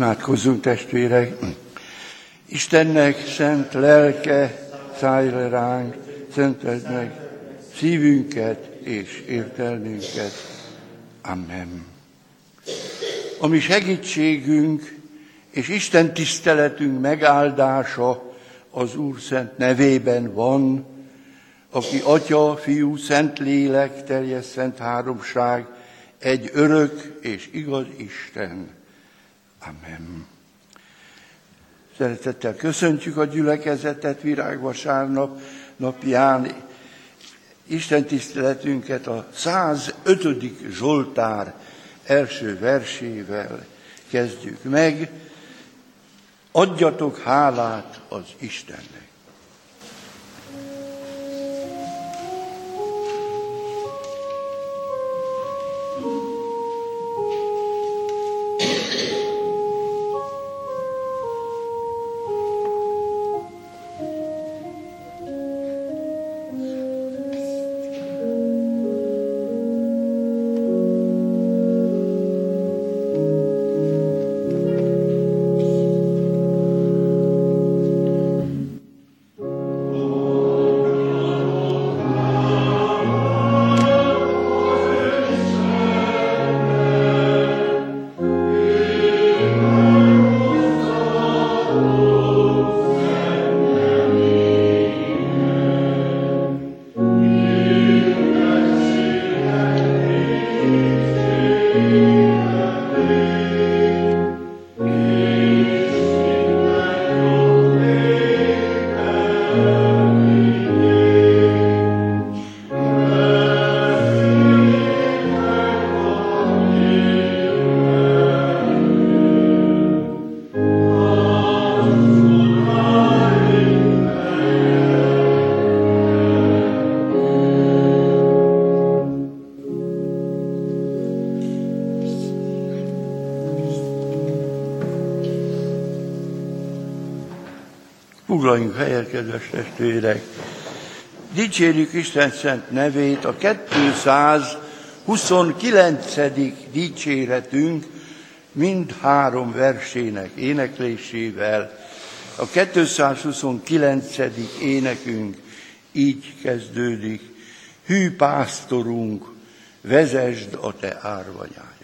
Imádkozzunk testvérek! Istennek szent lelke, szállj le ránk, szenteld meg szívünket és értelmünket. Amen. A mi segítségünk és Isten tiszteletünk megáldása az Úr szent nevében van, aki Atya, Fiú, Szent Lélek, teljes szent háromság, egy örök és igaz Isten. Amen. Szeretettel köszöntjük a gyülekezetet virágvasárnap napján. Isten tiszteletünket a 105. Zsoltár első versével kezdjük meg. Adjatok hálát az Istennek. Foglaljunk helyet, kedves testvérek! Dicsérjük Isten szent nevét, a 229. dicséretünk mind három versének éneklésével. A 229. énekünk így kezdődik. Hű pásztorunk, vezesd a te árvanyát.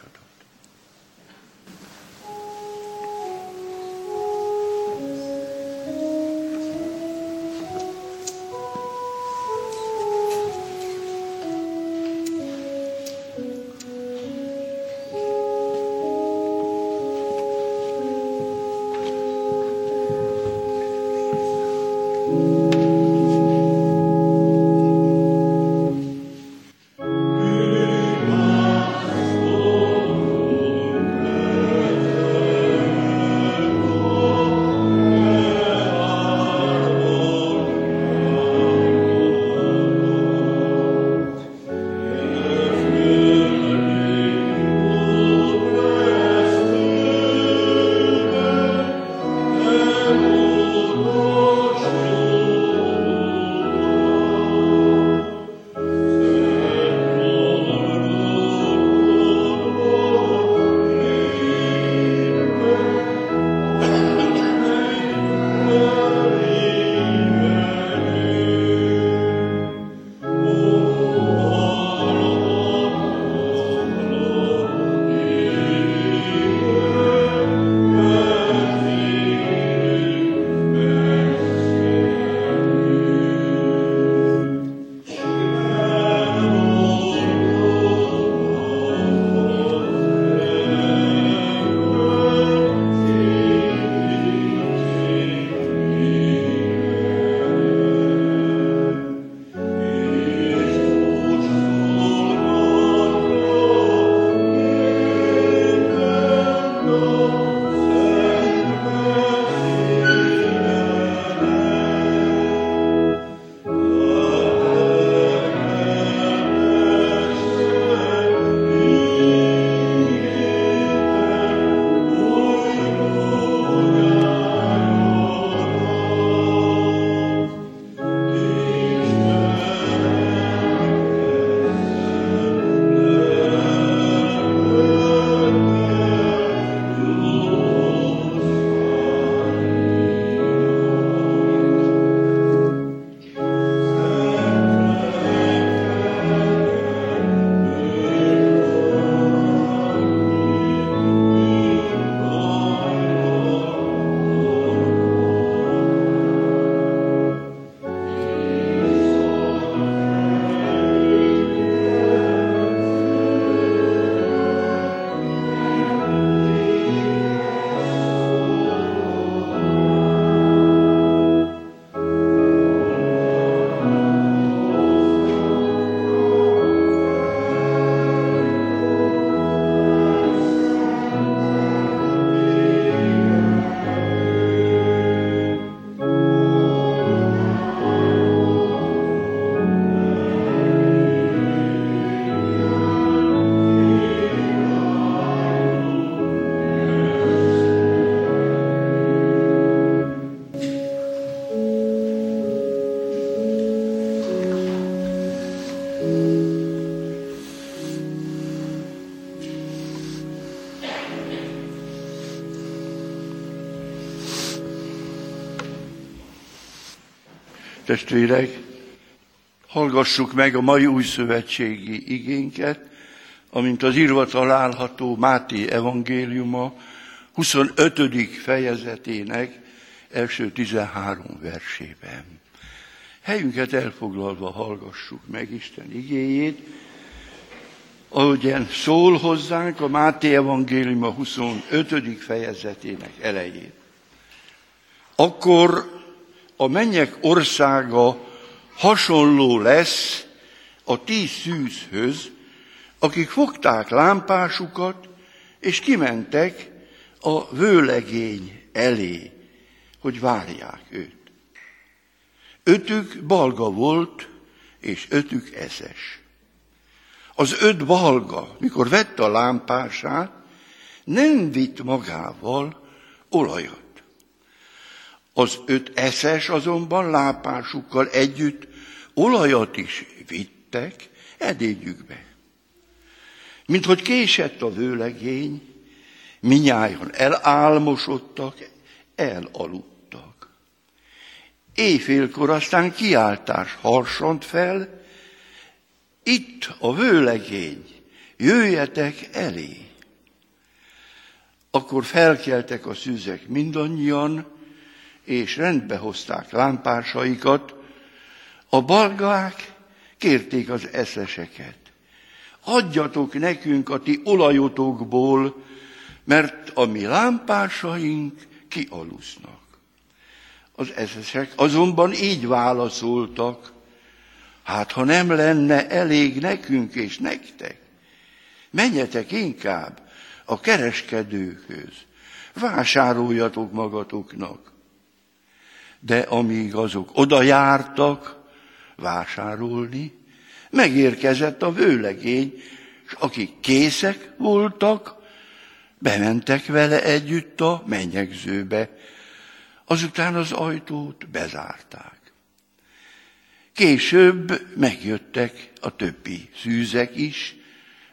Testvérek, hallgassuk meg a mai új szövetségi igénket, amint az írva található Máté evangéliuma 25. fejezetének első 13 versében. Helyünket elfoglalva hallgassuk meg Isten igéjét, ahogyan szól hozzánk a Máté evangélium a 25. fejezetének elején. Akkor a mennyek országa hasonló lesz a tíz szűzhöz, akik fogták lámpásukat, és kimentek a vőlegény elé, hogy várják őt. Ötük balga volt, és ötük eszes. Az öt balga, mikor vette a lámpását, nem vitt magával olajat. Az öt eszes azonban lápásukkal együtt olajat is vittek edényükbe. Mint hogy késett a vőlegény, minnyáján elálmosodtak, elaludtak. Éjfélkor aztán kiáltás harsant fel, itt a vőlegény, jöjjetek elé. Akkor felkeltek a szűzek mindannyian, és rendbe hozták lámpásaikat, a balgák kérték az eszeseket. Adjatok nekünk a ti olajotokból, mert a mi lámpásaink kialusznak. Az eszesek azonban így válaszoltak, hát ha nem lenne elég nekünk és nektek, menjetek inkább a kereskedőkhöz, vásároljatok magatoknak. De amíg azok oda jártak vásárolni, megérkezett a vőlegény, és akik készek voltak, bementek vele együtt a mennyegzőbe, azután az ajtót bezárták. Később megjöttek a többi szűzek is,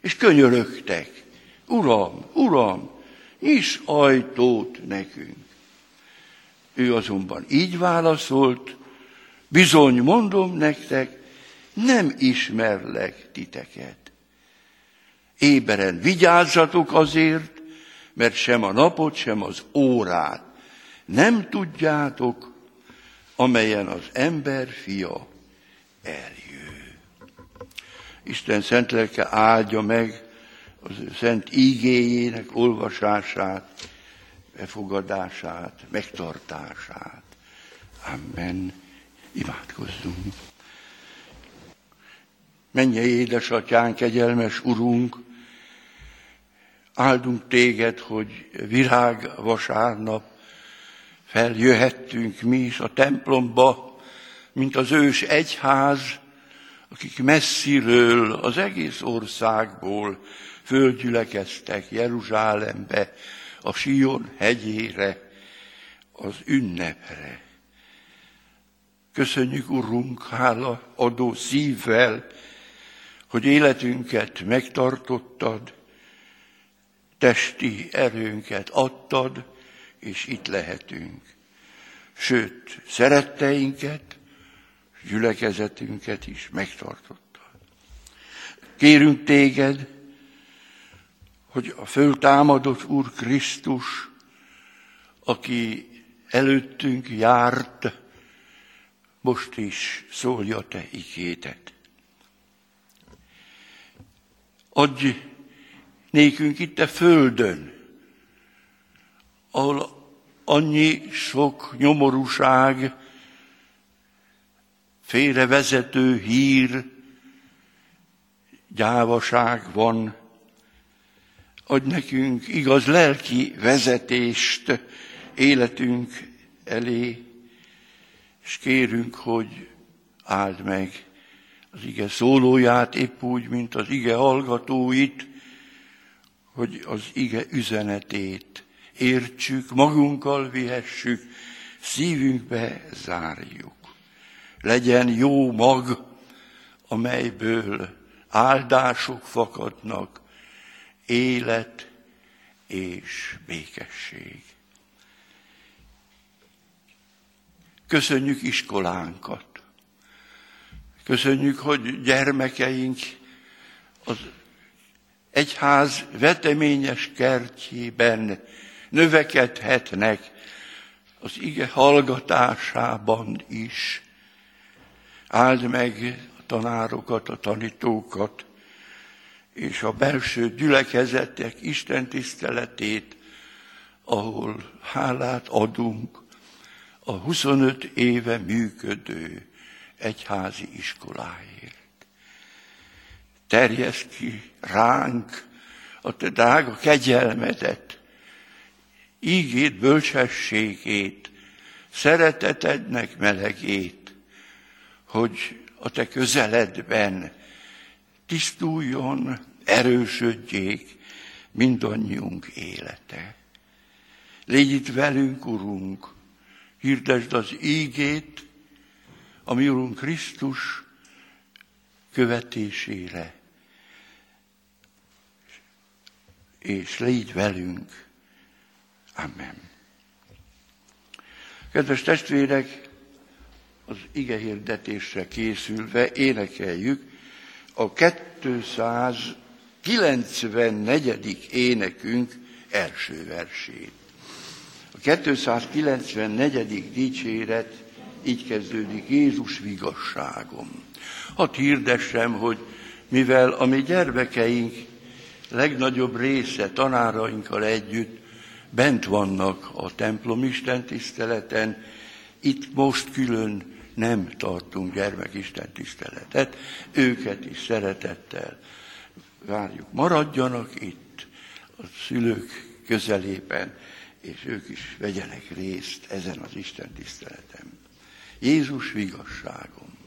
és könyörögtek. Uram, uram, nyis ajtót nekünk. Ő azonban így válaszolt, bizony mondom nektek, nem ismerlek titeket. Éberen vigyázzatok azért, mert sem a napot, sem az órát nem tudjátok, amelyen az ember fia eljő. Isten szent lelke áldja meg az szent ígéjének olvasását, befogadását, megtartását. Amen. Imádkozzunk. Menje édesatyánk, kegyelmes Urunk, áldunk téged, hogy virág vasárnap feljöhettünk mi is a templomba, mint az ős egyház, akik messziről, az egész országból földgyülekeztek Jeruzsálembe, a Sion hegyére, az ünnepre. Köszönjük, Urunk, hála adó szívvel, hogy életünket megtartottad, testi erőnket adtad, és itt lehetünk. Sőt, szeretteinket, gyülekezetünket is megtartottad. Kérünk téged, hogy a föltámadott Úr Krisztus, aki előttünk járt, most is szólja te igétet. Adj nékünk itt a földön, ahol annyi sok nyomorúság, félrevezető hír, gyávaság van, adj nekünk igaz lelki vezetést életünk elé, és kérünk, hogy áld meg az ige szólóját, épp úgy, mint az ige hallgatóit, hogy az ige üzenetét értsük, magunkkal vihessük, szívünkbe zárjuk. Legyen jó mag, amelyből áldások fakadnak, élet és békesség. Köszönjük iskolánkat, Köszönjük, hogy gyermekeink az egyház veteményes kertjében növekedhetnek az ige hallgatásában is. Áld meg a tanárokat, a tanítókat, és a belső gyülekezetek Isten tiszteletét, ahol hálát adunk a 25 éve működő egyházi iskoláért. Terjesz ki ránk a te drága kegyelmedet, ígét, bölcsességét, szeretetednek melegét, hogy a te közeledben tisztuljon, erősödjék mindannyiunk élete. Légy itt velünk, Urunk, hirdesd az ígét, a Urunk Krisztus követésére. És légy velünk. Amen. Kedves testvérek, az ige hirdetésre készülve énekeljük a 294. énekünk első versét. A 294. dicséret így kezdődik, Jézus vigasságom. Hadd hirdessem, hogy mivel a mi gyermekeink legnagyobb része tanárainkkal együtt bent vannak a templom Isten tiszteleten, itt most külön nem tartunk gyermekisten tiszteletet, őket is szeretettel várjuk. Maradjanak itt a szülők közelében, és ők is vegyenek részt ezen az Isten tiszteleten. Jézus vigasságom.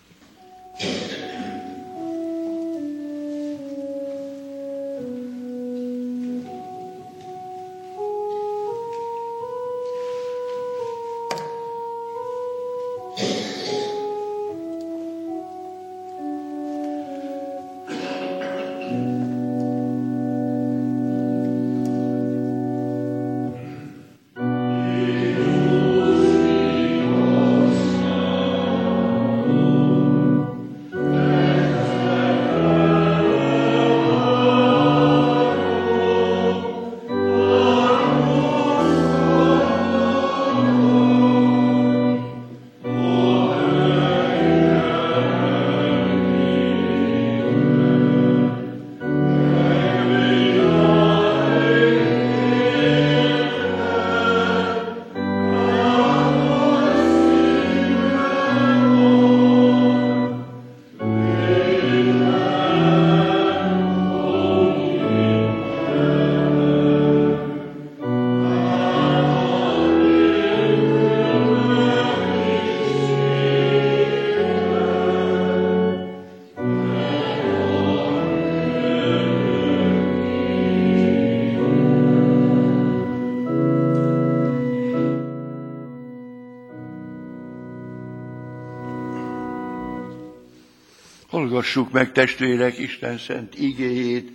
Hallgassuk meg, testvérek, Isten szent igéjét,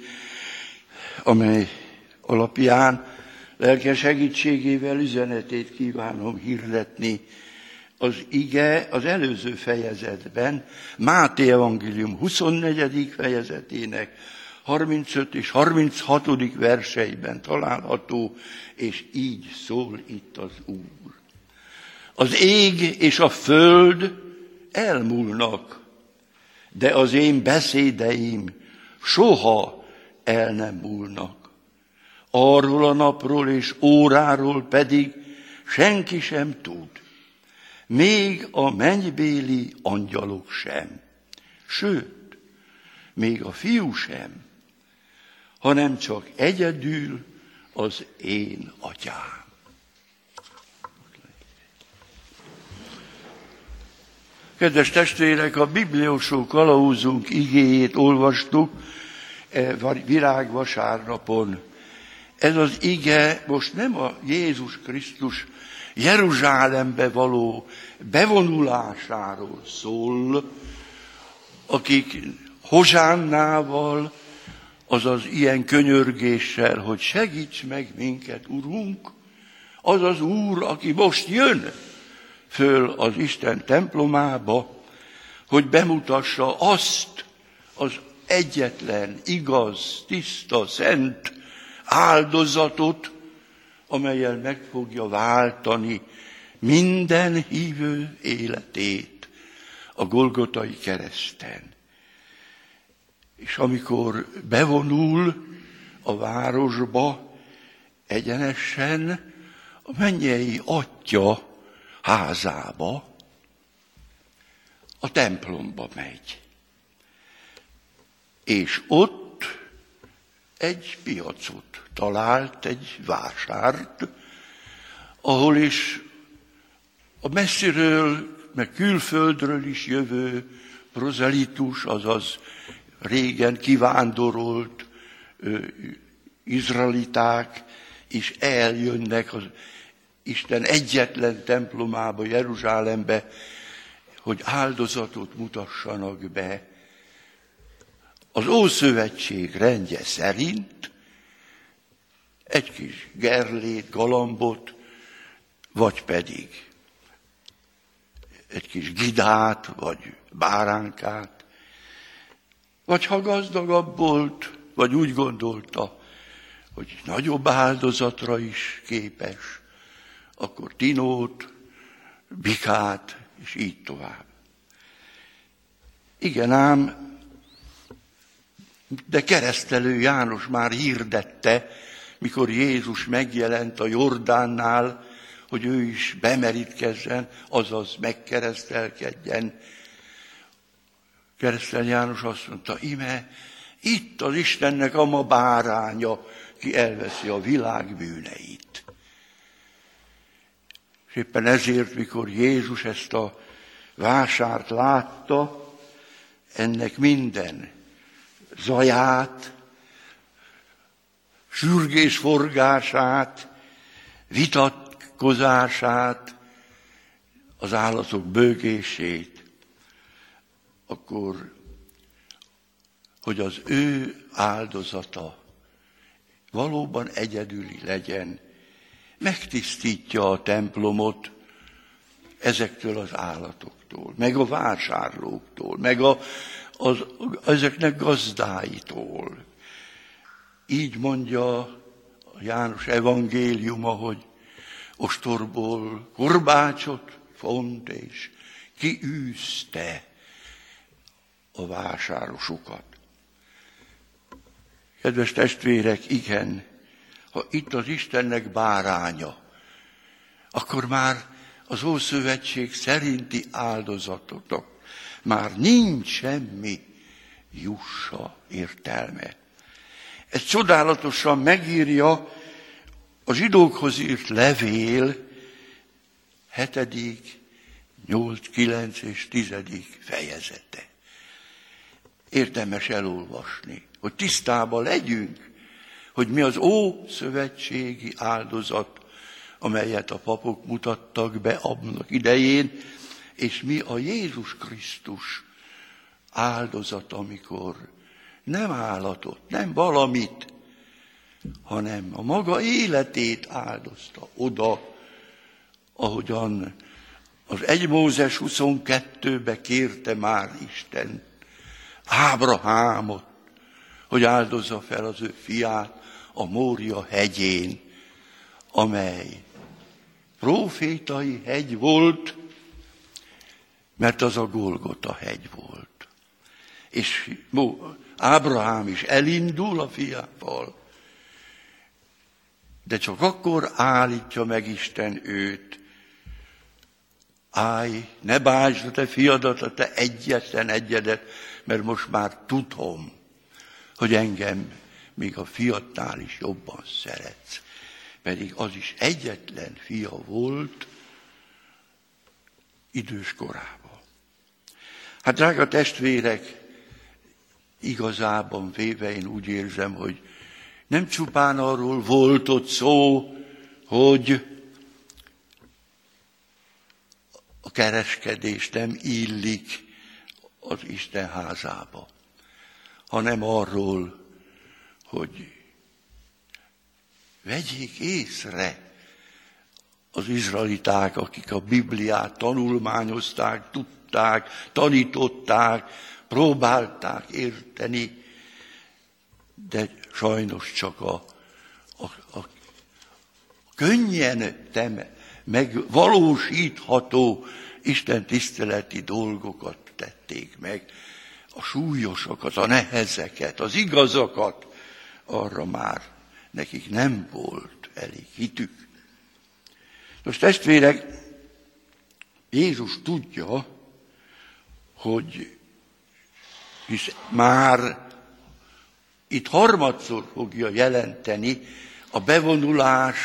amely alapján lelke segítségével üzenetét kívánom hirdetni. Az ige az előző fejezetben, Máté Evangélium 24. fejezetének 35 és 36. verseiben található, és így szól itt az Úr. Az ég és a föld elmúlnak, de az én beszédeim soha el nem múlnak. Arról a napról és óráról pedig senki sem tud, még a mennybéli angyalok sem, sőt, még a fiú sem, hanem csak egyedül az én atyám. Kedves testvérek, a bibliósó kalauzunk igéjét olvastuk e, virágvasárnapon. Ez az ige most nem a Jézus Krisztus Jeruzsálembe való bevonulásáról szól, akik hozsánnával, azaz ilyen könyörgéssel, hogy segíts meg minket, Urunk, az az Úr, aki most jön, föl az Isten templomába, hogy bemutassa azt az egyetlen, igaz, tiszta, szent áldozatot, amelyel meg fogja váltani minden hívő életét a Golgotai kereszten. És amikor bevonul a városba, egyenesen a mennyei atya házába, a templomba megy. És ott egy piacot talált, egy vásárt, ahol is a messziről, meg külföldről is jövő prozelitus, azaz régen kivándorolt ö, izraeliták is eljönnek az Isten egyetlen templomába, Jeruzsálembe, hogy áldozatot mutassanak be. Az Ószövetség rendje szerint egy kis gerlét, galambot, vagy pedig egy kis gidát, vagy báránkát, vagy ha gazdagabb volt, vagy úgy gondolta, hogy nagyobb áldozatra is képes, akkor tinót, bikát, és így tovább. Igen ám, de keresztelő János már hirdette, mikor Jézus megjelent a Jordánnál, hogy ő is bemerítkezzen, azaz megkeresztelkedjen. Keresztel János azt mondta, ime, itt az Istennek a ma báránya, ki elveszi a világ bűneit. És éppen ezért, mikor Jézus ezt a vásárt látta, ennek minden zaját, sürgés forgását, vitatkozását, az állatok bőgését, akkor, hogy az ő áldozata valóban egyedüli legyen, megtisztítja a templomot ezektől az állatoktól, meg a vásárlóktól, meg a, az, ezeknek gazdáitól. Így mondja János evangéliuma, hogy ostorból korbácsot font, és kiűzte a vásárosokat. Kedves testvérek, igen, ha itt az Istennek báránya, akkor már az Ószövetség szerinti áldozatoknak már nincs semmi jussa értelme. Ez csodálatosan megírja a zsidókhoz írt levél 7., 8, 9 és 10. fejezete. Érdemes elolvasni, hogy tisztában legyünk hogy mi az ó szövetségi áldozat, amelyet a papok mutattak be annak idején, és mi a Jézus Krisztus áldozat, amikor nem állatot, nem valamit, hanem a maga életét áldozta oda, ahogyan az 1 Mózes 22-be kérte már Isten Ábrahámot, hogy áldozza fel az ő fiát, a Mória hegyén, amely profétai hegy volt, mert az a Golgota hegy volt. És Ábrahám is elindul a fiával, de csak akkor állítja meg Isten őt. Állj, ne bántsd a te fiadat, a te egyetlen egyedet, mert most már tudom, hogy engem még a fiatnál is jobban szeretsz. Pedig az is egyetlen fia volt idős korában. Hát drága testvérek, igazában véve én úgy érzem, hogy nem csupán arról volt ott szó, hogy a kereskedés nem illik az Isten házába, hanem arról, hogy vegyék észre az izraeliták, akik a Bibliát tanulmányozták, tudták, tanították, próbálták érteni, de sajnos csak a, a, a könnyen teme, megvalósítható Isten tiszteleti dolgokat tették meg, a súlyosakat, a nehezeket, az igazakat, arra már nekik nem volt elég hitük. Most testvérek, Jézus tudja, hogy hisz már itt harmadszor fogja jelenteni a bevonulás,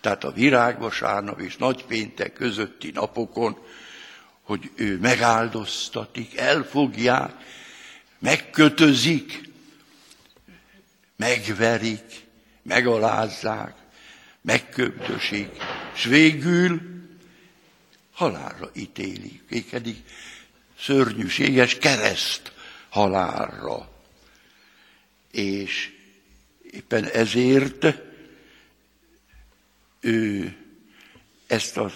tehát a virágvasárnap és nagypéntek közötti napokon, hogy ő megáldoztatik, elfogják, megkötözik, megverik, megalázzák, megköptösik, és végül halálra ítélik, végedig szörnyűséges kereszt halálra. És éppen ezért ő ezt a,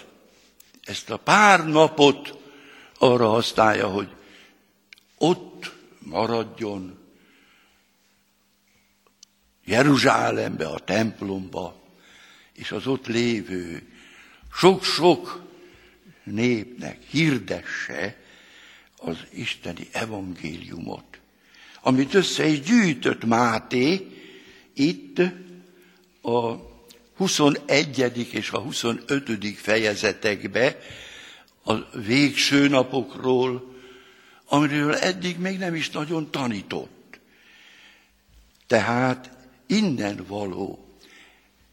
ezt a pár napot arra használja, hogy ott maradjon Jeruzsálembe, a templomba, és az ott lévő sok-sok népnek hirdesse az isteni evangéliumot, amit össze is gyűjtött Máté itt a 21. és a 25. fejezetekbe a végső napokról, amiről eddig még nem is nagyon tanított. Tehát innen való.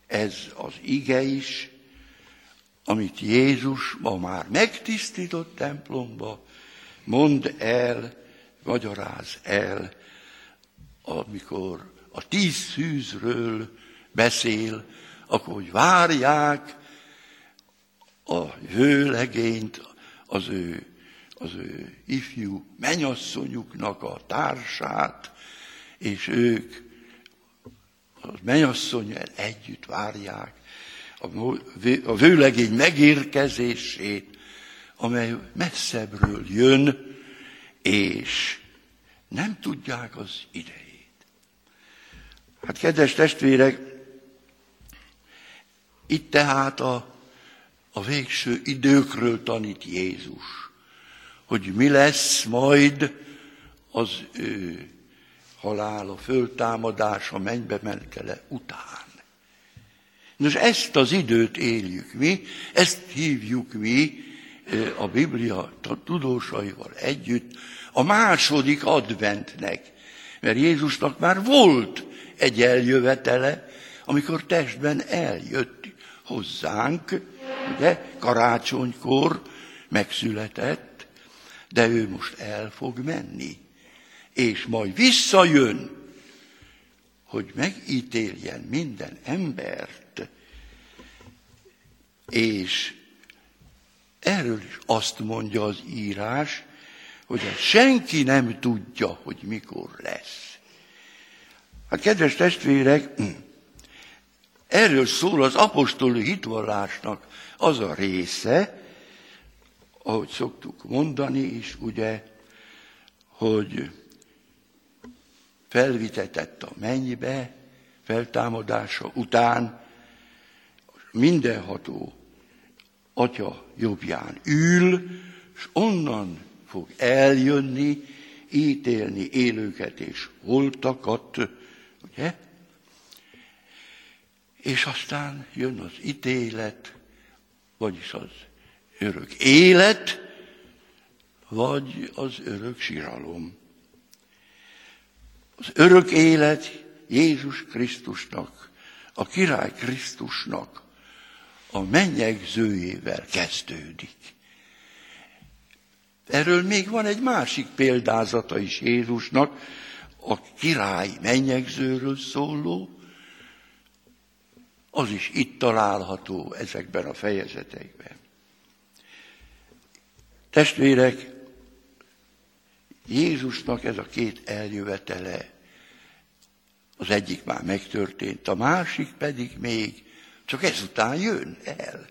Ez az ige is, amit Jézus ma már megtisztított templomba, mond el, magyaráz el, amikor a tíz szűzről beszél, akkor hogy várják a vőlegényt, az ő, az ő ifjú menyasszonyuknak a társát, és ők a menyasszonyjal együtt várják a vőlegény megérkezését, amely messzebbről jön, és nem tudják az idejét. Hát kedves testvérek, itt tehát a, a végső időkről tanít Jézus, hogy mi lesz majd az ő halála, föltámadása, mennybe mentele után. Nos, ezt az időt éljük mi, ezt hívjuk mi a Biblia tudósaival együtt a második adventnek. Mert Jézusnak már volt egy eljövetele, amikor testben eljött hozzánk, ugye, karácsonykor megszületett, de ő most el fog menni, és majd visszajön, hogy megítéljen minden embert, és erről is azt mondja az írás, hogy senki nem tudja, hogy mikor lesz. Hát kedves testvérek, erről szól az apostoli hitvallásnak az a része, ahogy szoktuk mondani is, ugye, hogy felvitetett a mennybe, feltámadása után mindenható atya jobbján ül, és onnan fog eljönni, ítélni élőket és holtakat, ugye? És aztán jön az ítélet, vagyis az örök élet, vagy az örök síralom. Az örök élet Jézus Krisztusnak, a király Krisztusnak a mennyegzőjével kezdődik. Erről még van egy másik példázata is Jézusnak, a király mennyegzőről szóló, az is itt található ezekben a fejezetekben. Testvérek, Jézusnak ez a két eljövetele, az egyik már megtörtént, a másik pedig még csak ezután jön el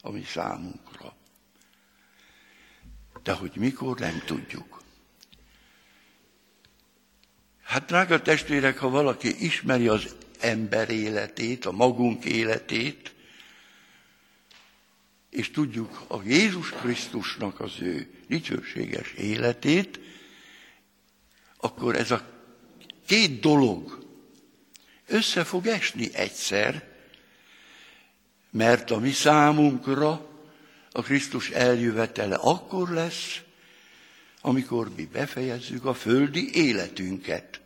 a mi számunkra. De hogy mikor, nem tudjuk. Hát drága testvérek, ha valaki ismeri az ember életét, a magunk életét, és tudjuk a Jézus Krisztusnak az ő dicsőséges életét, akkor ez a két dolog össze fog esni egyszer, mert a mi számunkra a Krisztus eljövetele akkor lesz, amikor mi befejezzük a földi életünket.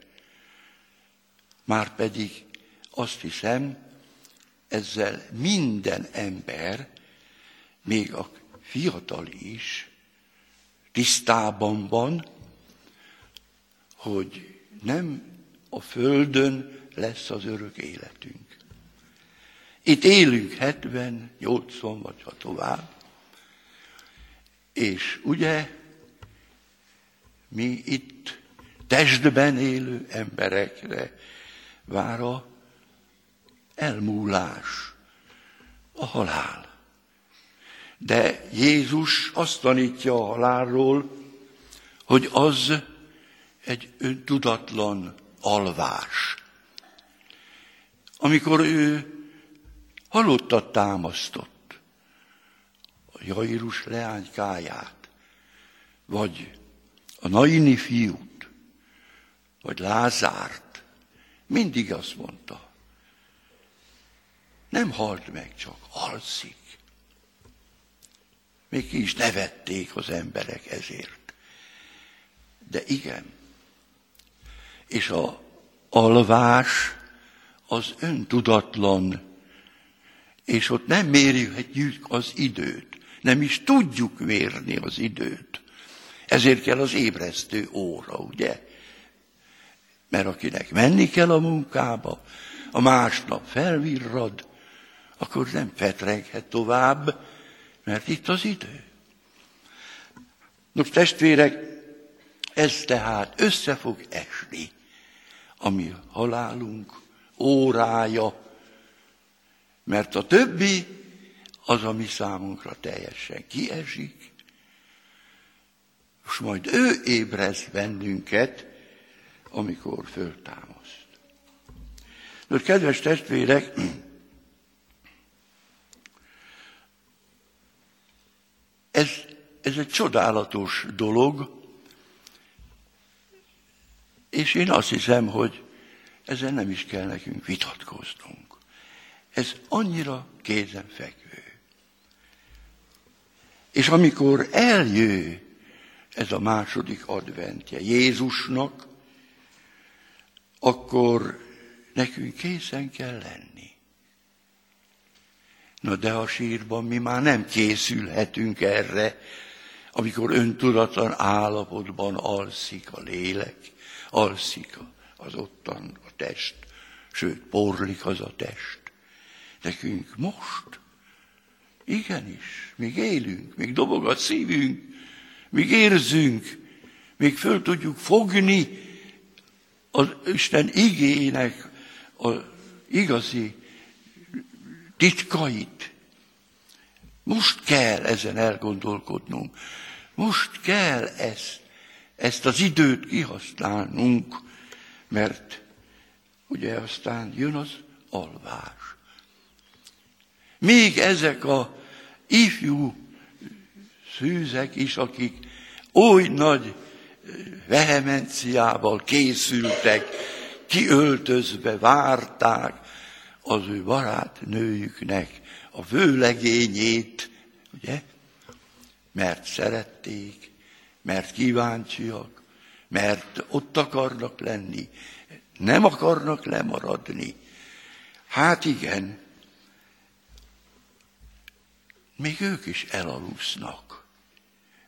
Márpedig azt hiszem, ezzel minden ember, még a fiatal is tisztában van, hogy nem a földön lesz az örök életünk. Itt élünk 70, 80 vagy ha tovább, és ugye mi itt testben élő emberekre vár a elmúlás, a halál. De Jézus azt tanítja a halálról, hogy az egy öntudatlan alvás. Amikor ő halottat támasztott, a Jairus leánykáját, vagy a Naini fiút, vagy Lázárt, mindig azt mondta, nem halt meg, csak alszik. Még ki is nevették az emberek ezért. De igen, és a alvás az öntudatlan, és ott nem mérjük az időt, nem is tudjuk mérni az időt. Ezért kell az ébresztő óra, ugye? Mert akinek menni kell a munkába, a másnap felvirrad, akkor nem fetreghet tovább, mert itt az idő. Nos, testvérek, ez tehát össze fog esni, ami halálunk órája, mert a többi az, ami számunkra teljesen kiesik, és majd ő ébreszt bennünket, amikor föltámaszt. De kedves testvérek, ez, ez egy csodálatos dolog, és én azt hiszem, hogy ezen nem is kell nekünk vitatkoznunk. Ez annyira kézenfekvő. És amikor eljő ez a második adventje Jézusnak, akkor nekünk készen kell lenni. Na de a sírban mi már nem készülhetünk erre, amikor öntudatlan állapotban alszik a lélek, alszik az ottan a test, sőt, porlik az a test. Nekünk most, igenis, még élünk, még dobog a szívünk, még érzünk, még föl tudjuk fogni az Isten igének a igazi titkait. Most kell ezen elgondolkodnunk. Most kell ezt, ezt az időt kihasználnunk, mert ugye aztán jön az alvás. Még ezek a ifjú szűzek is, akik oly nagy vehemenciával készültek, kiöltözve várták az ő barátnőjüknek a vőlegényét, ugye? Mert szerették, mert kíváncsiak, mert ott akarnak lenni, nem akarnak lemaradni. Hát igen, még ők is elalusznak.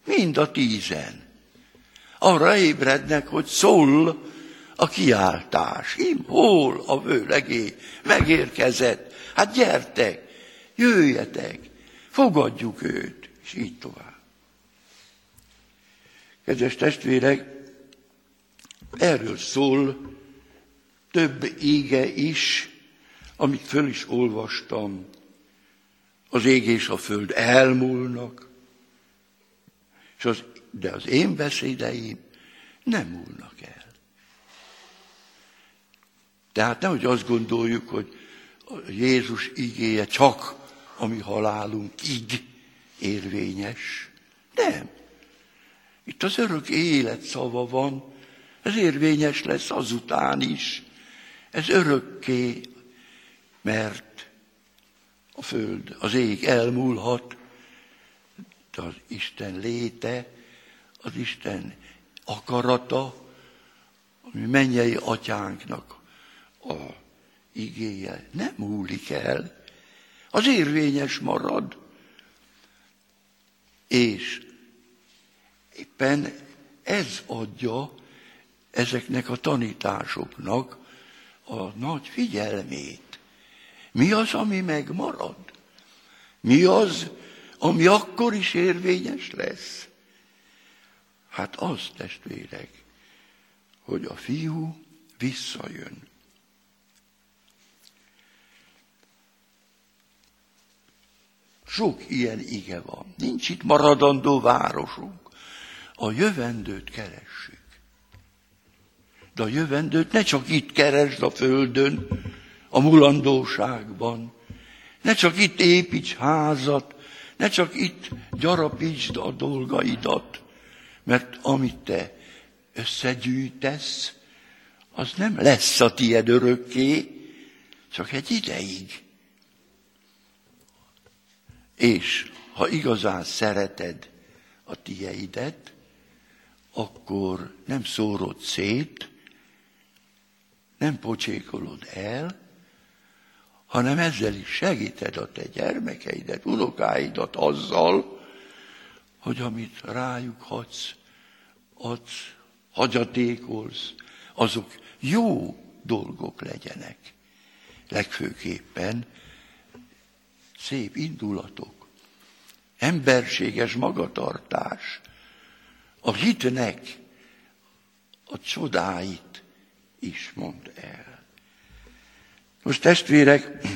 Mind a tízen. Arra ébrednek, hogy szól a kiáltás. Him, hol a vőlegé? Megérkezett. Hát gyertek, jöjjetek, fogadjuk őt, és így tovább. Kedves testvérek, erről szól több ége is, amit föl is olvastam Az ég és a föld elmúlnak, és az, de az én beszédeim nem múlnak el. Tehát nehogy azt gondoljuk, hogy Jézus igéje csak a mi halálunkig érvényes. Nem. Itt az örök élet szava van, ez érvényes lesz azután is. Ez örökké, mert a föld, az ég elmúlhat, de az Isten léte, az Isten akarata, ami mennyei atyánknak a igéje nem múlik el, az érvényes marad. És éppen ez adja ezeknek a tanításoknak a nagy figyelmét. Mi az, ami megmarad? Mi az, ami akkor is érvényes lesz? Hát az, testvérek, hogy a fiú visszajön. Sok ilyen ige van. Nincs itt maradandó városunk. A jövendőt keressük. De a jövendőt ne csak itt keresd a földön, a mulandóságban. Ne csak itt építs házat, ne csak itt gyarapítsd a dolgaidat, mert amit te összegyűjtesz, az nem lesz a tied örökké, csak egy ideig. És ha igazán szereted a tieidet, akkor nem szórod szét, nem pocsékolod el, hanem ezzel is segíted a te gyermekeidet, unokáidat azzal, hogy amit rájuk hadsz, adsz, hagyatékolsz, azok jó dolgok legyenek. Legfőképpen szép indulatok, emberséges magatartás, a hitnek a csodáit is mond el. Most testvérek,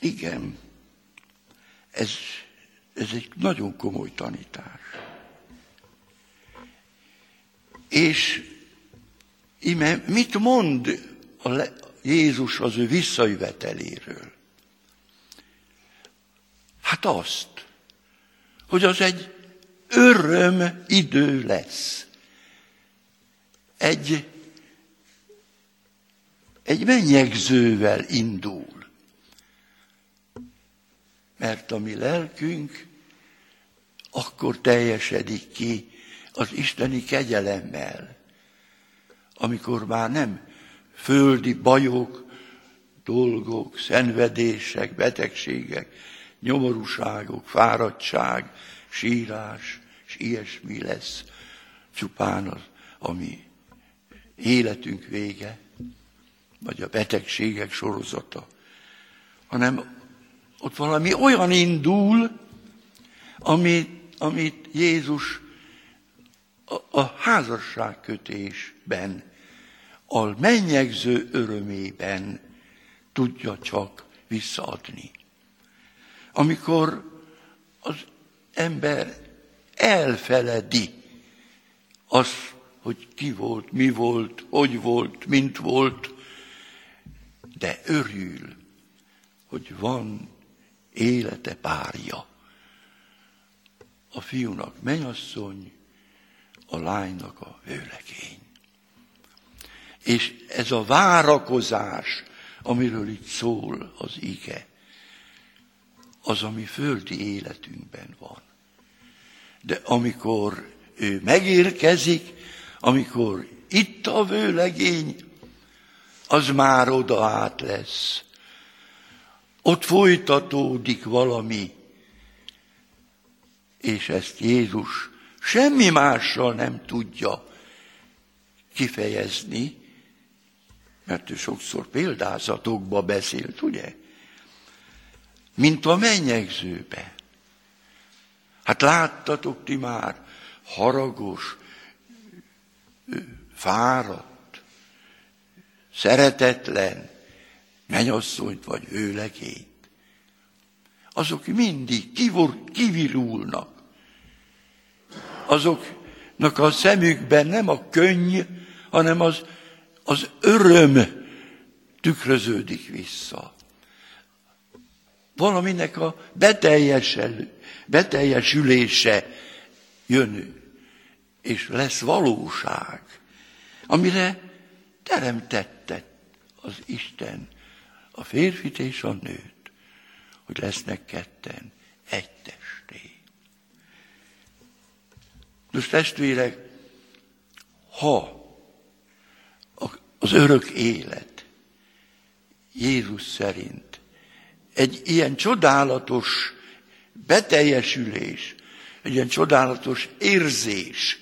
igen, ez, ez egy nagyon komoly tanítás. És ime, mit mond a Jézus az ő visszajöveteléről? Hát azt, hogy az egy öröm idő lesz. Egy, egy mennyegzővel indul. Mert a mi lelkünk akkor teljesedik ki az isteni kegyelemmel, amikor már nem földi bajok, dolgok, szenvedések, betegségek, nyomorúságok, fáradtság, sírás, ilyesmi lesz csupán az, ami életünk vége, vagy a betegségek sorozata, hanem ott valami olyan indul, amit, amit Jézus a, a házasságkötésben, a mennyegző örömében tudja csak visszaadni. Amikor az ember elfeledi az, hogy ki volt, mi volt, hogy volt, mint volt, de örül, hogy van élete párja. A fiúnak menyasszony, a lánynak a vőlegény. És ez a várakozás, amiről itt szól az ige, az, ami földi életünkben van. De amikor ő megérkezik, amikor itt a vőlegény, az már oda át lesz. Ott folytatódik valami, és ezt Jézus semmi mással nem tudja kifejezni, mert ő sokszor példázatokba beszélt, ugye? mint a mennyegzőbe. Hát láttatok ti már haragos, fáradt, szeretetlen mennyasszonyt vagy vőlegényt. azok mindig kivor, kivirulnak. Azoknak a szemükben nem a könny, hanem az, az öröm tükröződik vissza. Valaminek a beteljesülése jön, és lesz valóság, amire teremtette az Isten a férfit és a nőt, hogy lesznek ketten egy testé. Most testvérek, ha az örök élet Jézus szerint egy ilyen csodálatos beteljesülés, egy ilyen csodálatos érzés,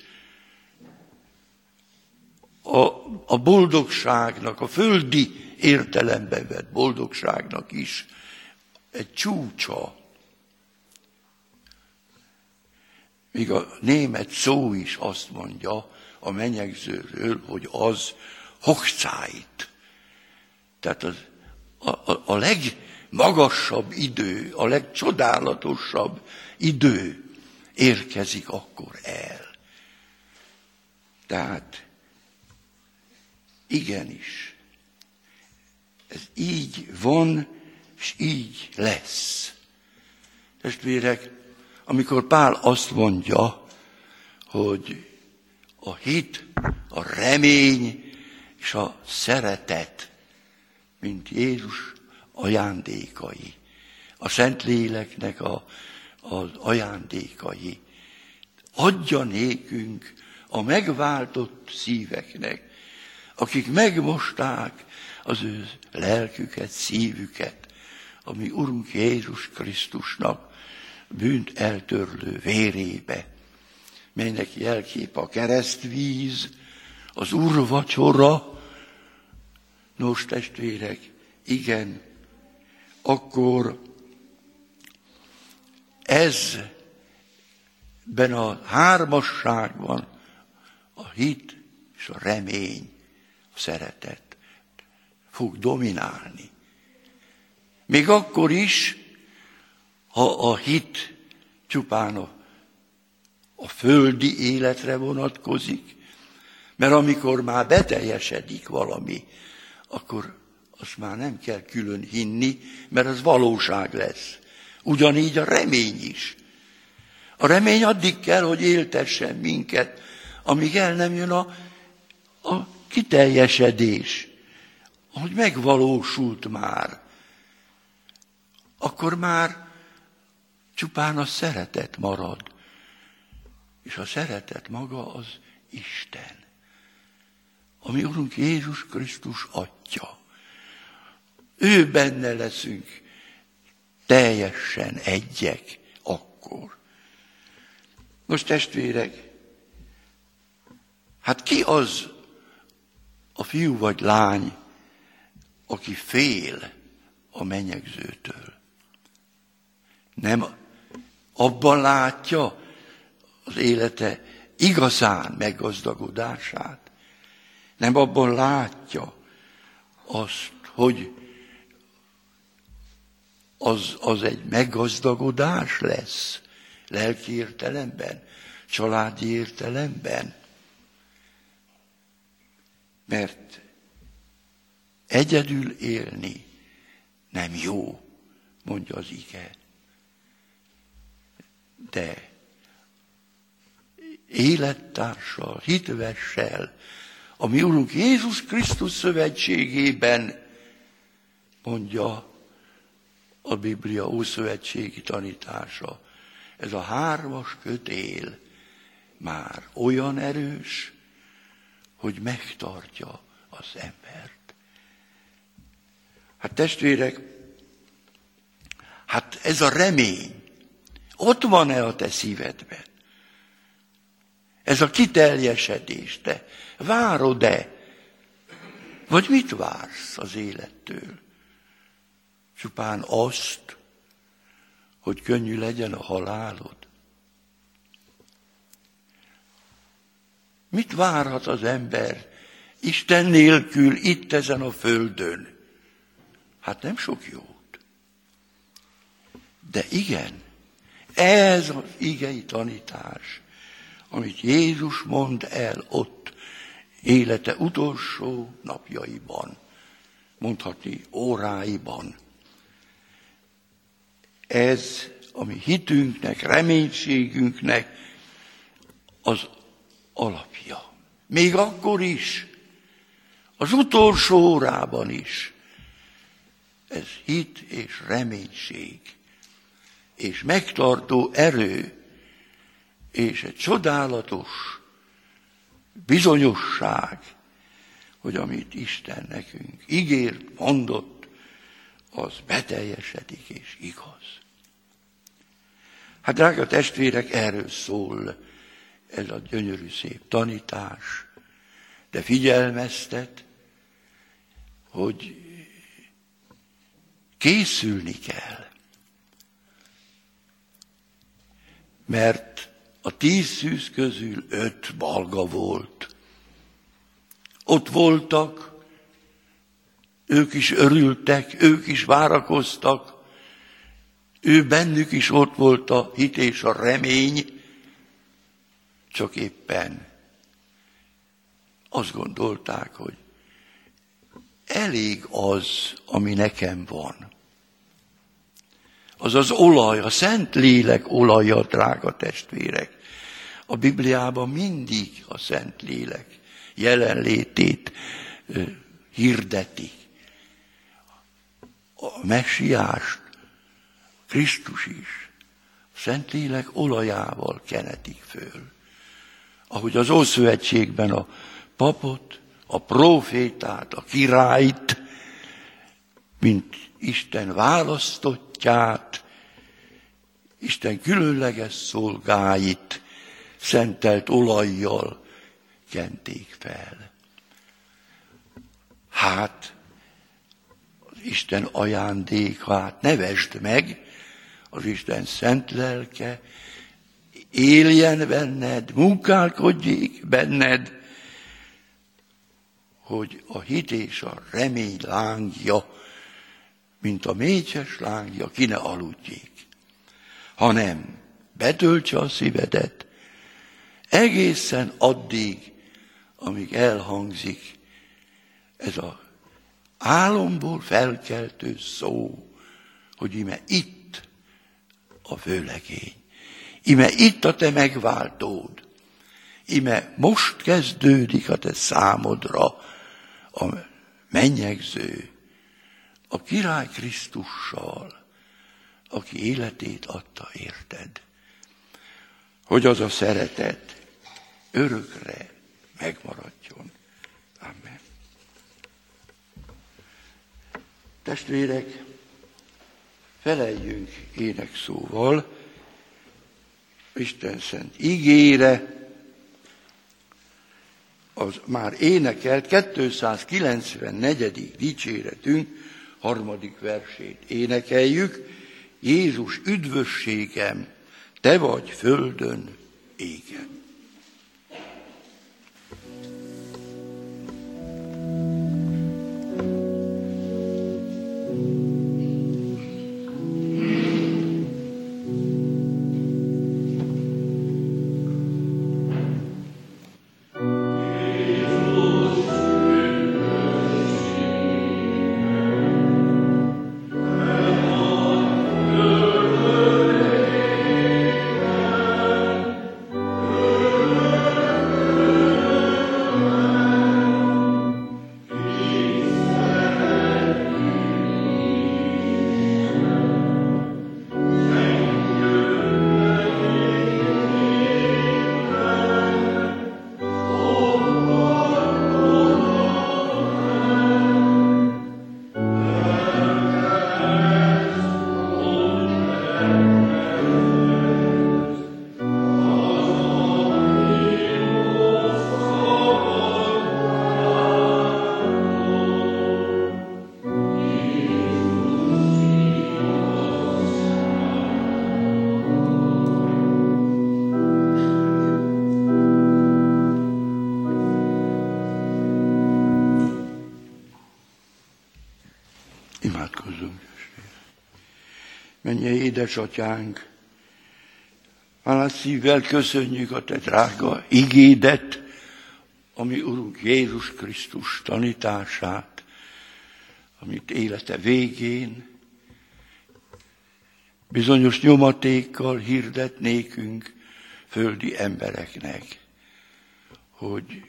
a, a boldogságnak, a földi értelembe vett boldogságnak is egy csúcsa. Míg a német szó is azt mondja a menyegzőről, hogy az Hochzeit. Tehát az, a, a, a legmagasabb idő, a legcsodálatosabb idő érkezik akkor el. Tehát igenis, ez így van, és így lesz. Testvérek, amikor Pál azt mondja, hogy a hit, a remény és a szeretet, mint Jézus ajándékai, a Szentléleknek a, az ajándékai, adja nékünk a megváltott szíveknek, akik megmosták az ő lelküket, szívüket, ami Urunk Jézus Krisztusnak bűnt eltörlő vérébe, melynek jelkép a keresztvíz, az urvacsora. Nos, testvérek, igen, akkor ez ben a hármasságban a hit és a remény, a szeretet fog dominálni. Még akkor is, ha a hit csupán a, a földi életre vonatkozik, mert amikor már beteljesedik valami, akkor azt már nem kell külön hinni, mert az valóság lesz. Ugyanígy a remény is. A remény addig kell, hogy éltessen minket, amíg el nem jön a, a kiteljesedés hogy megvalósult már, akkor már csupán a szeretet marad. És a szeretet maga az Isten, ami Urunk Jézus Krisztus atya. Ő benne leszünk teljesen egyek akkor. Most testvérek, hát ki az a fiú vagy lány, aki fél a menyegzőtől. Nem abban látja az élete igazán meggazdagodását. Nem abban látja azt, hogy az, az egy meggazdagodás lesz lelki értelemben, családi értelemben. Mert Egyedül élni nem jó, mondja az ige. De élettársal, hitvessel, a mi Urunk Jézus Krisztus szövetségében, mondja a Biblia ószövetségi tanítása, ez a hármas kötél már olyan erős, hogy megtartja az ember. Hát testvérek, hát ez a remény ott van-e a te szívedben? Ez a kiteljesedés, te várod-e? Vagy mit vársz az élettől? Csupán azt, hogy könnyű legyen a halálod? Mit várhat az ember Isten nélkül itt ezen a földön? Hát nem sok jót. De igen, ez az igei tanítás, amit Jézus mond el ott élete utolsó napjaiban, mondhatni óráiban. Ez a mi hitünknek, reménységünknek az alapja. Még akkor is, az utolsó órában is. Ez hit és reménység, és megtartó erő, és egy csodálatos bizonyosság, hogy amit Isten nekünk ígért, mondott, az beteljesedik és igaz. Hát drága testvérek, erről szól ez a gyönyörű szép tanítás, de figyelmeztet, hogy készülni kell. Mert a tíz szűz közül öt balga volt. Ott voltak, ők is örültek, ők is várakoztak, ő bennük is ott volt a hit és a remény, csak éppen azt gondolták, hogy elég az, ami nekem van. Az az olaj, a Szent Lélek olaja, drága testvérek. A Bibliában mindig a Szent Lélek jelenlétét hirdeti. A messiást, Krisztus is, Szentlélek olajával kenetik föl. Ahogy az Ószövetségben a papot, a profétát, a királyt, mint Isten választottját, Isten különleges szolgáit szentelt olajjal kenték fel. Hát, Isten ajándékát. Nevesd meg, az Isten szent lelke, éljen benned, munkálkodjék benned, hogy a hit és a remény lángja, mint a mécses lángja, ki ne aludjék, hanem betöltse a szívedet egészen addig, amíg elhangzik ez a álomból felkeltő szó, hogy ime itt a vőlegény, ime itt a te megváltód, ime most kezdődik a te számodra a mennyegző, a király Krisztussal, aki életét adta érted, hogy az a szeretet örökre megmaradjon. Testvérek, feleljünk énekszóval Isten szent ígére, az már énekelt 294. dicséretünk harmadik versét énekeljük. Jézus üdvösségem, te vagy földön égen. Édesatyánk, hálás szívvel köszönjük a te drága igédet, ami Urunk Jézus Krisztus tanítását, amit élete végén bizonyos nyomatékkal hirdet nékünk, földi embereknek, hogy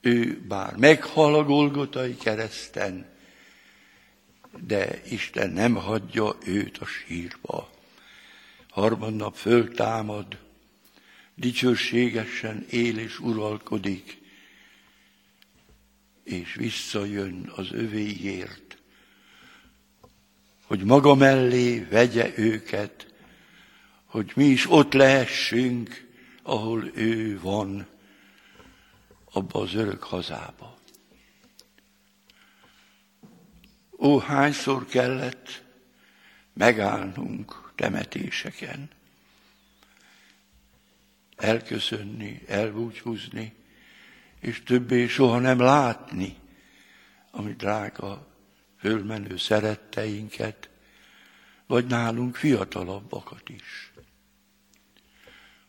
ő bár meghal a Golgotai kereszten, de Isten nem hagyja őt a sírba. Harmadnap föltámad, dicsőségesen él és uralkodik, és visszajön az övéért, hogy maga mellé vegye őket, hogy mi is ott lehessünk, ahol ő van, abba az örök hazába. Ó, hányszor kellett megállnunk temetéseken, elköszönni, elbúcsúzni, és többé soha nem látni, ami drága, fölmenő szeretteinket, vagy nálunk fiatalabbakat is.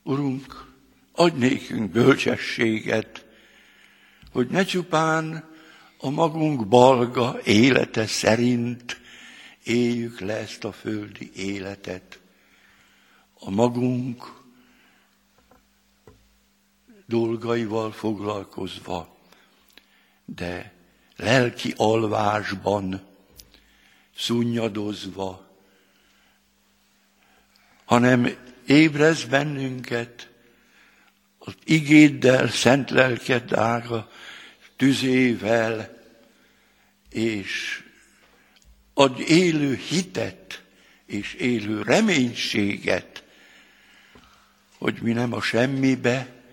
Urunk, adj nékünk bölcsességet, hogy ne csupán a magunk balga élete szerint éljük le ezt a földi életet, a magunk dolgaival foglalkozva, de lelki alvásban, szunnyadozva, hanem ébrez bennünket az igéddel, szent lelked ága, tüzével, és ad élő hitet és élő reménységet, hogy mi nem a semmibe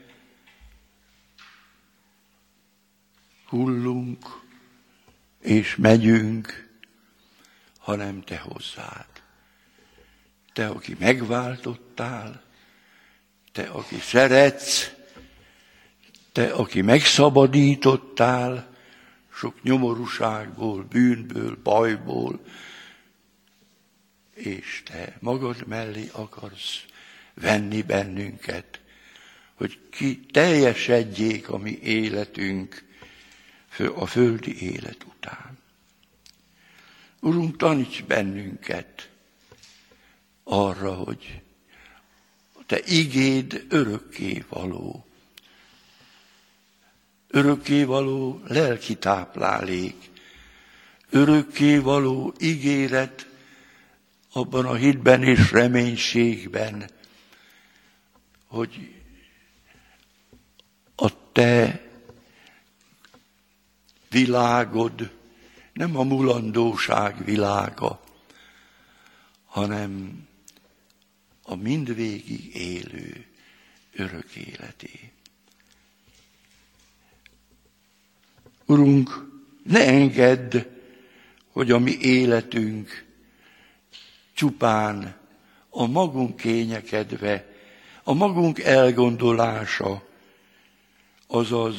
hullunk és megyünk, hanem te hozzád. Te, aki megváltottál, te, aki szeretsz, te, aki megszabadítottál sok nyomorúságból, bűnből, bajból, és te magad mellé akarsz venni bennünket, hogy ki teljesedjék a mi életünk a földi élet után. Urunk, taníts bennünket arra, hogy te igéd örökké való, örökké való lelki táplálék, örökké való ígéret abban a hitben és reménységben, hogy a te világod nem a mulandóság világa, hanem a mindvégig élő örök életé. Urunk, ne engedd, hogy a mi életünk csupán a magunk kényekedve, a magunk elgondolása, azaz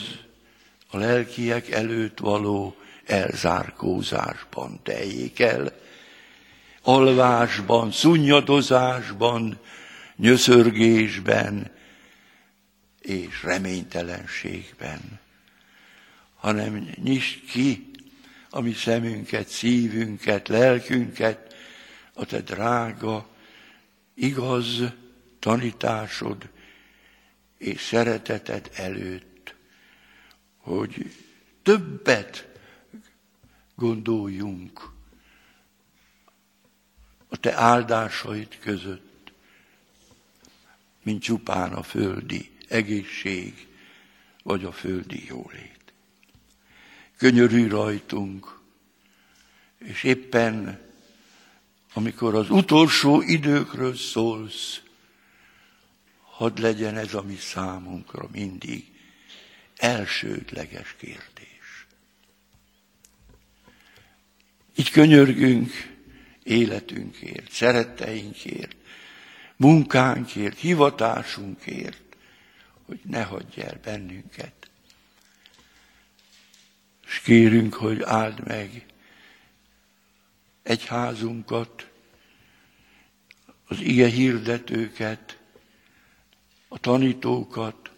a lelkiek előtt való elzárkózásban teljék el, alvásban, szunnyadozásban, nyöszörgésben és reménytelenségben, hanem nyisd ki a mi szemünket, szívünket, lelkünket, a te drága, igaz tanításod és szereteted előtt, hogy többet gondoljunk a te áldásaid között, mint csupán a földi egészség, vagy a földi jólét. Könyörű rajtunk, és éppen amikor az utolsó időkről szólsz, hadd legyen ez a mi számunkra mindig elsődleges kérdés. Így könyörgünk, életünkért, szeretteinkért, munkánkért, hivatásunkért, hogy ne hagyj el bennünket. És kérünk, hogy áld meg egyházunkat, az ige hirdetőket, a tanítókat,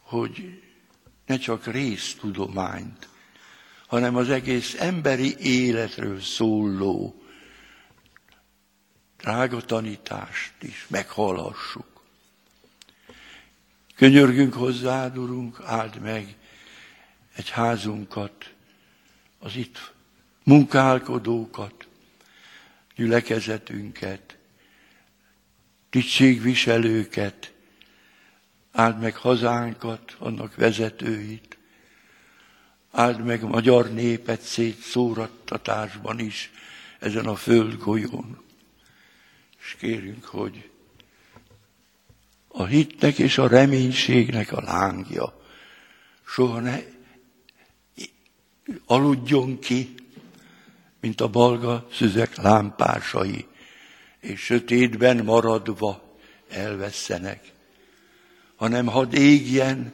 hogy ne csak résztudományt, hanem az egész emberi életről szóló drága tanítást is meghallassuk. Könyörgünk hozzá, Urunk, áld meg egy házunkat, az itt munkálkodókat, gyülekezetünket, tisztségviselőket, áld meg hazánkat, annak vezetőit, áld meg magyar népet szétszórattatásban is ezen a földgolyón. És kérünk, hogy a hitnek és a reménységnek a lángja soha ne aludjon ki, mint a balga szüzek lámpásai, és sötétben maradva elvesztenek, hanem hadd égjen,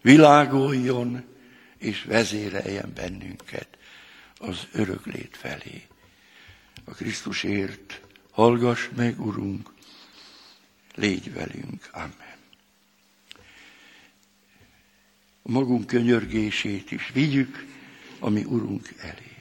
világoljon, és vezéreljen bennünket az öröklét felé. A Krisztusért hallgass meg, Urunk, légy velünk. Amen. A magunk könyörgését is vigyük a mi Urunk elé.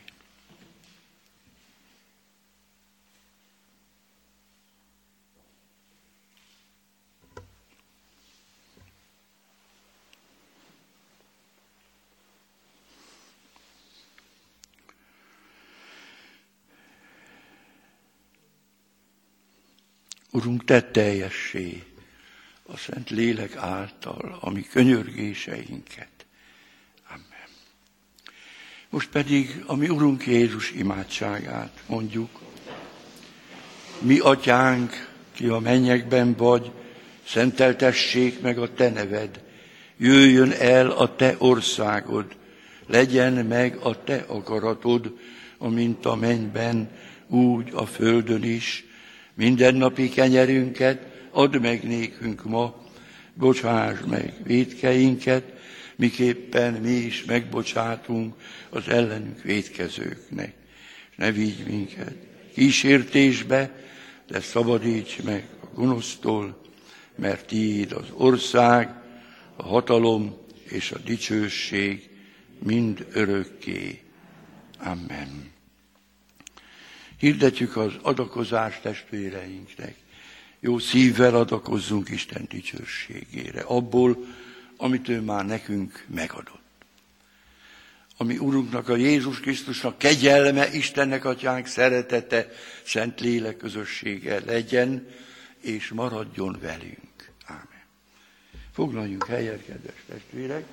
Urunk, te teljessé a Szent Lélek által a mi könyörgéseinket. Most pedig a mi Urunk Jézus imádságát mondjuk. Mi atyánk, ki a mennyekben vagy, szenteltessék meg a te neved, jöjjön el a te országod, legyen meg a te akaratod, amint a mennyben, úgy a földön is, Mindennapi kenyerünket add meg nékünk ma, bocsáss meg védkeinket, miképpen mi is megbocsátunk az ellenünk védkezőknek. És ne vigy minket kísértésbe, de szabadíts meg a gonosztól, mert tiéd az ország, a hatalom és a dicsőség mind örökké. Amen. Hirdetjük az adakozás testvéreinknek. Jó szívvel adakozzunk Isten dicsőségére, abból, amit ő már nekünk megadott. Ami Urunknak, a Jézus Krisztusnak kegyelme, Istennek Atyánk szeretete, Szent Lélek közössége legyen, és maradjon velünk. Ámen. Foglaljunk helyet, kedves testvérek.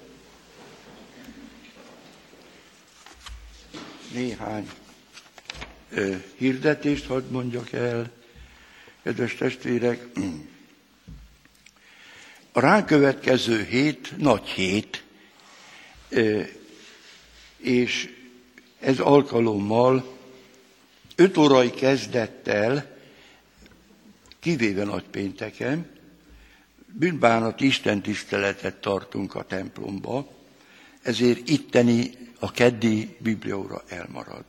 Néhány hirdetést hadd mondjak el, kedves testvérek. A rákövetkező hét nagy hét, és ez alkalommal öt órai kezdettel, kivéve nagy pénteken, bűnbánat Isten tiszteletet tartunk a templomba, ezért itteni a keddi biblióra elmarad.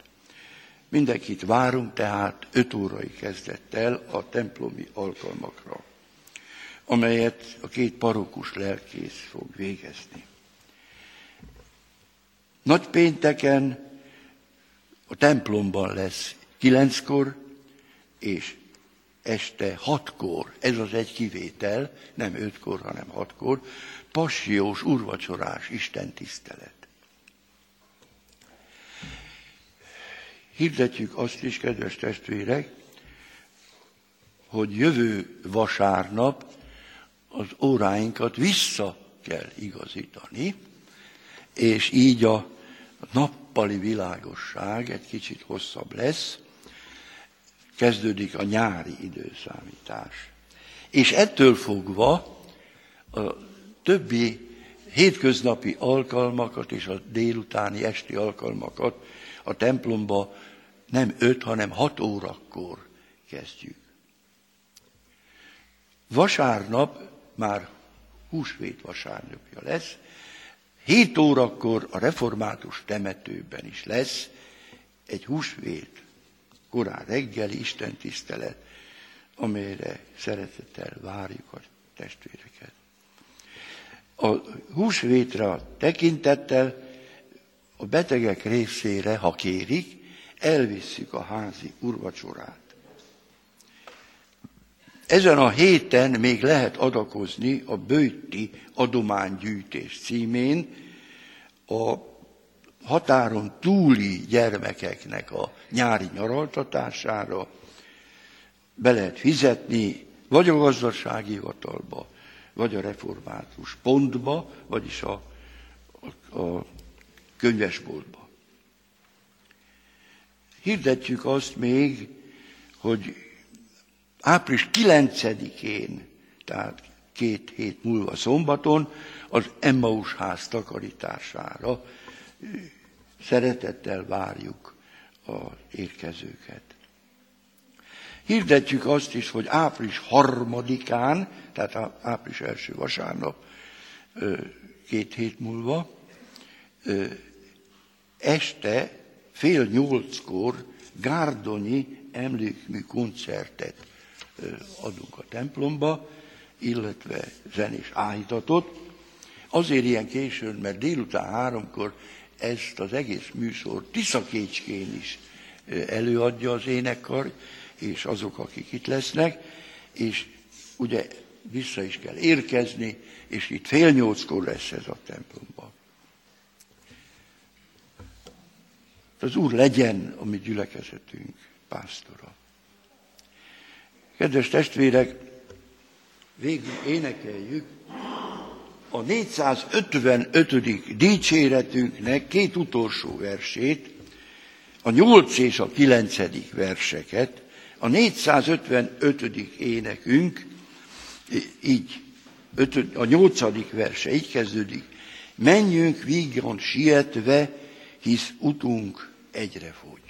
Mindenkit várunk tehát 5 órai kezdettel a templomi alkalmakra, amelyet a két parokus lelkész fog végezni. Nagy pénteken a templomban lesz kilenckor, és este hatkor, ez az egy kivétel, nem ötkor, hanem hatkor, passiós, urvacsorás Isten tisztelet. hirdetjük azt is, kedves testvérek, hogy jövő vasárnap az óráinkat vissza kell igazítani, és így a nappali világosság egy kicsit hosszabb lesz, kezdődik a nyári időszámítás. És ettől fogva a többi hétköznapi alkalmakat és a délutáni esti alkalmakat a templomba nem öt, hanem hat órakor kezdjük. Vasárnap már húsvét vasárnapja lesz, hét órakor a református temetőben is lesz egy húsvét korán reggeli istentisztelet, amelyre szeretettel várjuk a testvéreket. A húsvétre tekintettel a betegek részére, ha kérik, elvisszük a házi urvacsorát. Ezen a héten még lehet adakozni a bőti adománygyűjtés címén a határon túli gyermekeknek a nyári nyaraltatására be lehet fizetni, vagy a gazdasági hivatalba, vagy a református pontba, vagyis a, a, a könyvesboltba. Hirdetjük azt még, hogy április 9-én, tehát két hét múlva szombaton, az Emmaus ház takarítására szeretettel várjuk az érkezőket. Hirdetjük azt is, hogy április harmadikán, tehát április első vasárnap, két hét múlva, este fél nyolckor Gárdonyi emlékmű koncertet adunk a templomba, illetve zenés áhítatot. Azért ilyen későn, mert délután háromkor ezt az egész műsor Tiszakécskén is előadja az énekkar, és azok, akik itt lesznek, és ugye vissza is kell érkezni, és itt fél nyolckor lesz ez a templomban. Az Úr legyen a mi gyülekezetünk pásztora. Kedves testvérek, végül énekeljük a 455. dicséretünknek két utolsó versét, a 8 és a 9. verseket, a 455. énekünk, így a 8. verse így kezdődik, menjünk vígan sietve, hisz utunk egyre fogy.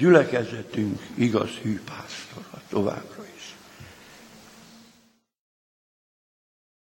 Gyülekezetünk igaz továbbra.